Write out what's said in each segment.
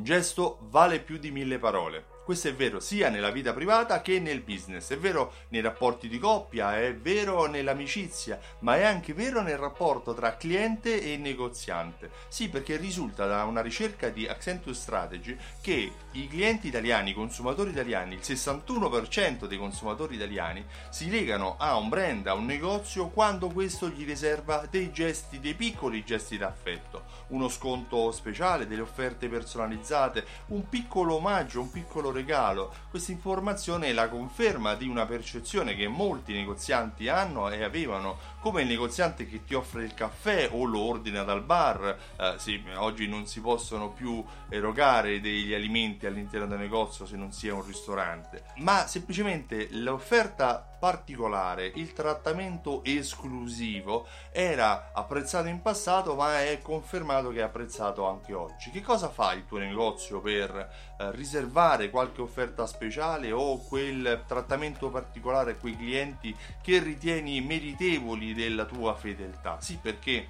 Un gesto vale più di mille parole. Questo è vero sia nella vita privata che nel business, è vero nei rapporti di coppia, è vero nell'amicizia, ma è anche vero nel rapporto tra cliente e negoziante. Sì, perché risulta da una ricerca di Accenture Strategy che i clienti italiani, i consumatori italiani, il 61% dei consumatori italiani si legano a un brand, a un negozio quando questo gli riserva dei gesti, dei piccoli gesti d'affetto, uno sconto speciale, delle offerte personalizzate, un piccolo omaggio, un piccolo regalo regalo. Questa informazione è la conferma di una percezione che molti negozianti hanno e avevano, come il negoziante che ti offre il caffè o lo ordina dal bar. Eh, sì, oggi non si possono più erogare degli alimenti all'interno del negozio se non sia un ristorante, ma semplicemente l'offerta particolare, il trattamento esclusivo era apprezzato in passato ma è confermato che è apprezzato anche oggi. Che cosa fa il tuo negozio per eh, riservare qualche offerta speciale o quel trattamento particolare a quei clienti che ritieni meritevoli della tua fedeltà? Sì, perché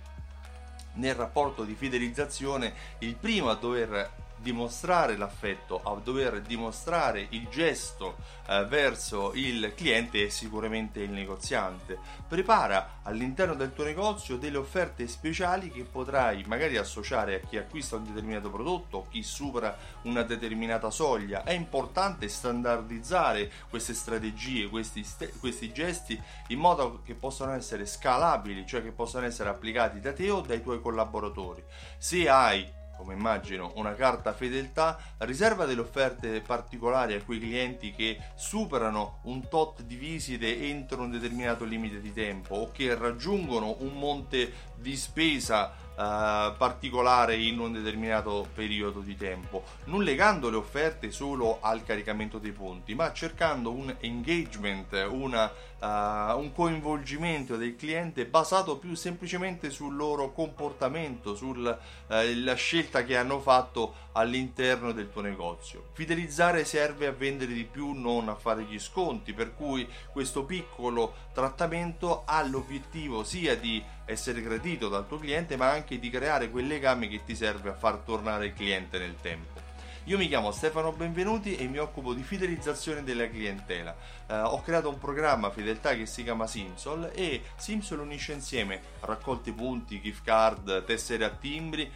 nel rapporto di fidelizzazione il primo a dover dimostrare l'affetto, a dover dimostrare il gesto eh, verso il cliente è sicuramente il negoziante. Prepara all'interno del tuo negozio delle offerte speciali che potrai magari associare a chi acquista un determinato prodotto o chi supera una determinata soglia. È importante standardizzare queste strategie, questi, questi gesti in modo che possano essere scalabili, cioè che possano essere applicati da te o dai tuoi collaboratori. Se hai come immagino una carta fedeltà, riserva delle offerte particolari a quei clienti che superano un tot di visite entro un determinato limite di tempo o che raggiungono un monte di spesa uh, particolare in un determinato periodo di tempo, non legando le offerte solo al caricamento dei punti, ma cercando un engagement, una, uh, un coinvolgimento del cliente basato più semplicemente sul loro comportamento, sulla uh, scelta che hanno fatto all'interno del tuo negozio. Fidelizzare serve a vendere di più, non a fare gli sconti, per cui questo piccolo trattamento ha l'obiettivo sia di essere gradito dal tuo cliente, ma anche di creare quel legame che ti serve a far tornare il cliente nel tempo. Io mi chiamo Stefano Benvenuti e mi occupo di fidelizzazione della clientela. Eh, ho creato un programma fedeltà che si chiama Simsol e Simsol unisce insieme raccolte punti, gift card, tessere a timbri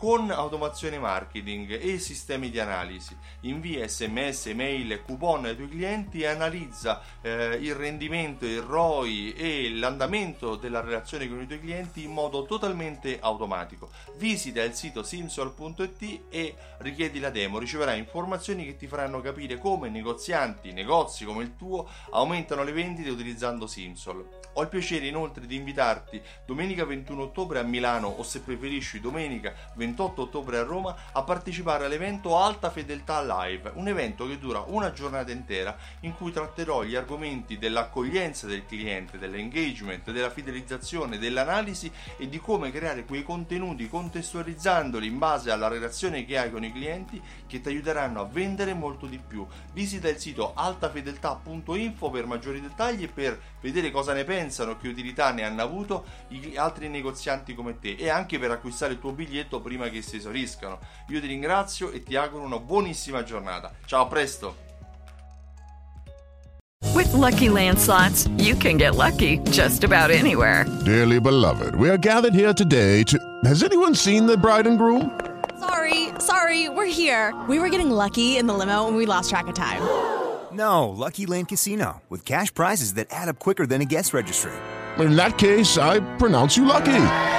con automazione marketing e sistemi di analisi. Invia sms, mail coupon ai tuoi clienti e analizza eh, il rendimento, il ROI e l'andamento della relazione con i tuoi clienti in modo totalmente automatico. Visita il sito simsol.it e richiedi la demo, riceverai informazioni che ti faranno capire come negozianti, negozi come il tuo aumentano le vendite utilizzando Simsol. Ho il piacere inoltre di invitarti domenica 21 ottobre a Milano o se preferisci domenica 21 28 ottobre a Roma a partecipare all'evento Alta Fedeltà Live, un evento che dura una giornata intera in cui tratterò gli argomenti dell'accoglienza del cliente, dell'engagement, della fidelizzazione, dell'analisi e di come creare quei contenuti contestualizzandoli in base alla relazione che hai con i clienti che ti aiuteranno a vendere molto di più. Visita il sito altafedeltà.info per maggiori dettagli e per vedere cosa ne pensano, che utilità ne hanno avuto gli altri negozianti come te e anche per acquistare il tuo biglietto prima che si esauriscano. Io ti ringrazio e ti auguro una buonissima giornata. Ciao, a presto! With lucky landslots, you can get lucky just about anywhere. Dearly beloved, we are gathered here today to. Has anyone seen the bride and groom? Sorry, sorry, we're here. We were getting lucky in the limo and we lost track of time. No, Lucky Land Casino, with cash prizes that add up quicker than a guest registry. In that case, I pronounce you lucky.